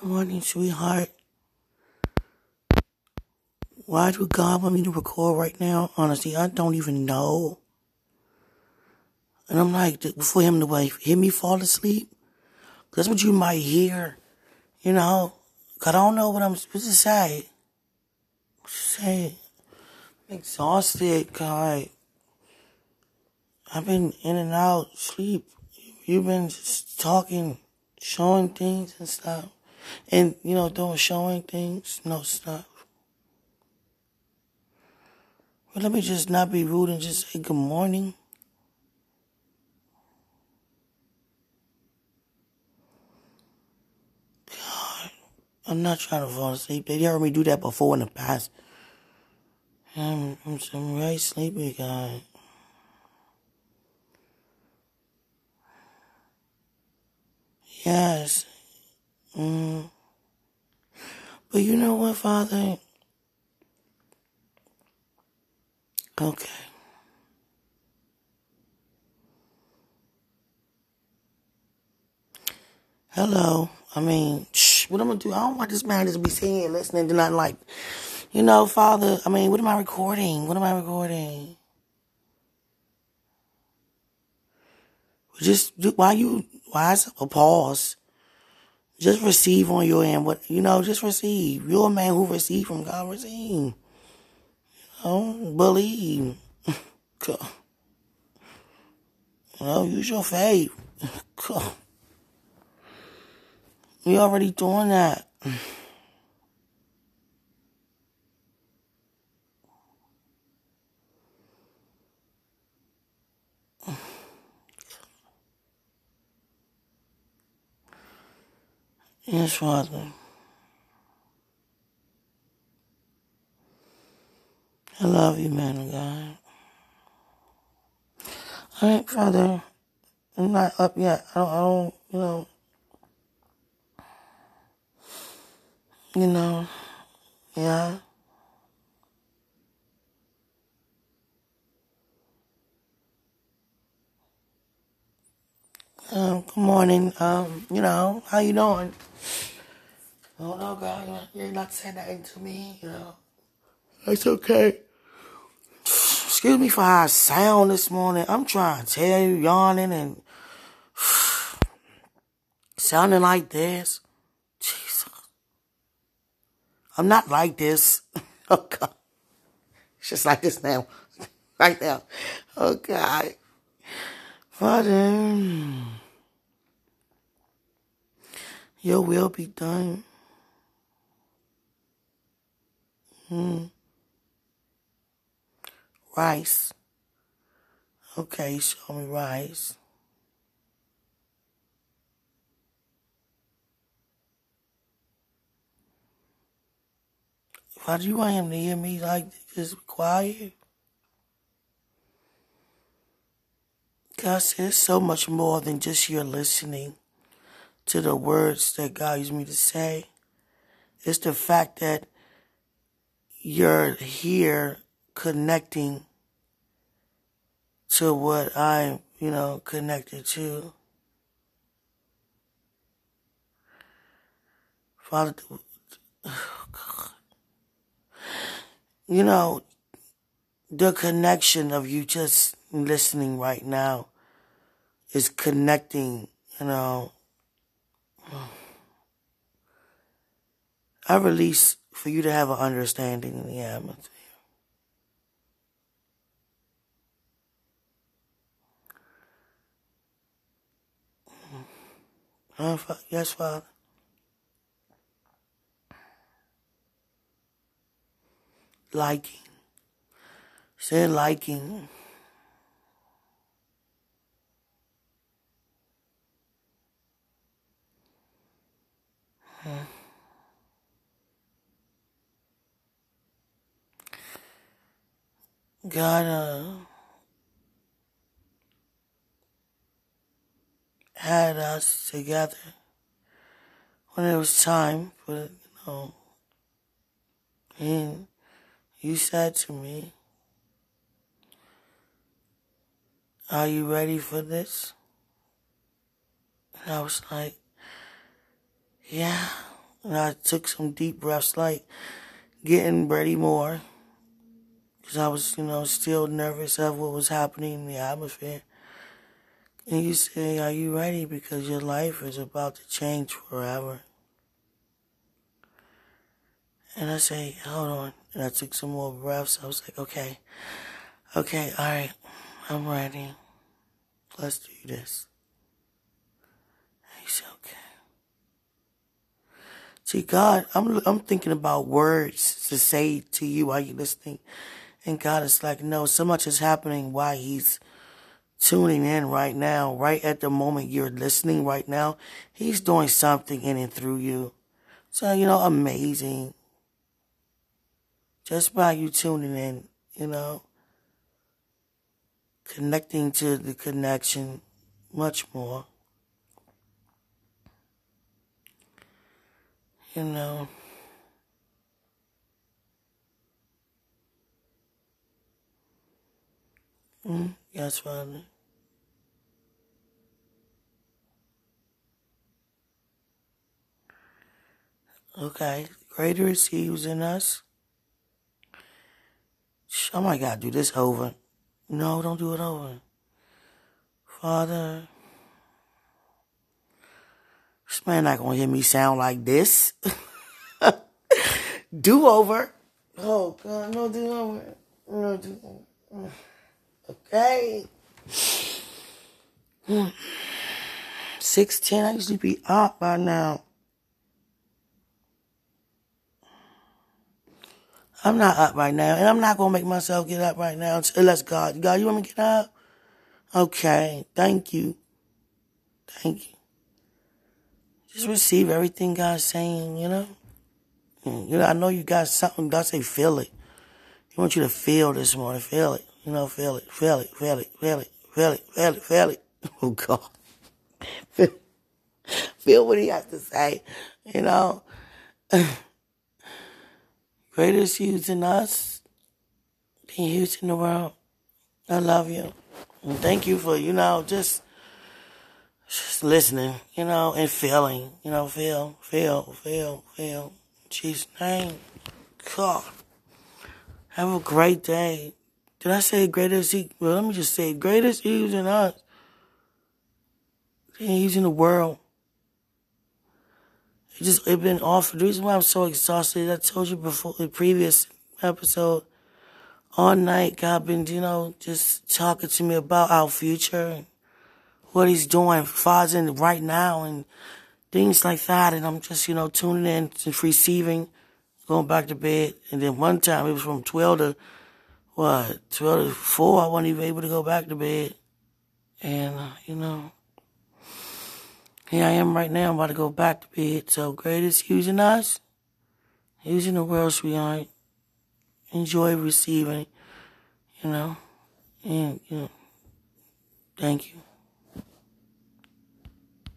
Good morning, sweetheart. Why do God want me to record right now? Honestly, I don't even know. And I'm like, for him to like, hear me fall asleep. That's what you might hear, you know. Cause I don't know what I'm supposed to say. Say, I'm exhausted, God. I've been in and out, sleep. You've been talking, showing things and stuff. And, you know, doing showing things, no stuff. But let me just not be rude and just say good morning. God, I'm not trying to fall asleep. They heard me do that before in the past. I'm, I'm, I'm very sleepy, God. Yes. Mm. But you know what, Father? Okay. Hello. I mean, shh, what I'm gonna do? I don't want this man to be sitting and listening to nothing like, you know, Father. I mean, what am I recording? What am I recording? Just why you? Why is a pause? Just receive on your end. What you know? Just receive. You're a man who receive from God. Receive. You know, believe. you know, use your faith. We already doing that. Yes, Father. I love you, man of God. All right, Father. I'm not up yet. I don't, I don't, you know. You know, yeah. Um, good morning. Um, you know, how you doing? Oh no, God, you're not saying nothing to me. You know, it's okay. Excuse me for how I sound this morning. I'm trying to tell you, yawning and sounding like this. Jesus, I'm not like this. Oh God, it's just like this now, right now. Oh God, Father, Your will be done. Hmm. Rice. Okay, show me rice. Why do you want him to hear me like this quiet? God says so much more than just your listening to the words that God used me to say. It's the fact that you're here connecting to what I'm, you know, connected to. Father, oh God. You know, the connection of you just listening right now is connecting, you know. I release for you to have an understanding in the atmosphere. Yes, Father. Liking. Say liking. Hmm. Uh, had us together when it was time for, you know, and you said to me, Are you ready for this? And I was like, Yeah, And I took some deep breaths, like getting ready more. Because I was, you know, still nervous of what was happening in the atmosphere. And you say, Are you ready? Because your life is about to change forever. And I say, Hold on. And I took some more breaths. I was like, Okay, okay, all right, I'm ready. Let's do this. And He said, Okay. See, God, I'm I'm thinking about words to say to you while you're listening, and God is like, no, so much is happening while He's tuning in right now, right at the moment you're listening right now. He's doing something in and through you. So, you know, amazing. Just by you tuning in, you know, connecting to the connection much more. you know. Mm, yes, Father. Okay, greater is He who's in us. Oh my God, do this over. No, don't do it over. Father, this man not gonna hear me sound like this. do over. Oh God, no do over. No do over. Okay. Six ten. I to be up by now. I'm not up right now, and I'm not gonna make myself get up right now unless God. God, you want me to get up? Okay. Thank you. Thank you just receive everything God's saying, you know? Mm, you know, I know you got something. God say, feel it. He wants you to feel this morning. Feel it. You know, feel it. Feel it. Feel it. Feel it. Feel it. Feel it. Feel it. Oh, God. Feel, what he has to say. You know? Greatest use in us being used in the world. I love you. And thank you for, you know, just just listening, you know, and feeling, you know, feel, feel, feel, feel. Jesus' name. God. Have a great day. Did I say greatest he well let me just say greatest he's in us. He's in the world. It just it been awful. The reason why I'm so exhausted, I told you before the previous episode, all night God been, you know, just talking to me about our future and what he's doing far in right now and things like that. And I'm just, you know, tuning in and receiving, going back to bed. And then one time it was from 12 to, what, 12 to 4. I wasn't even able to go back to bed. And, uh, you know, here I am right now. I'm about to go back to bed. So greatest using us, using the world, sweetheart. Enjoy receiving, you know, and, you know, thank you.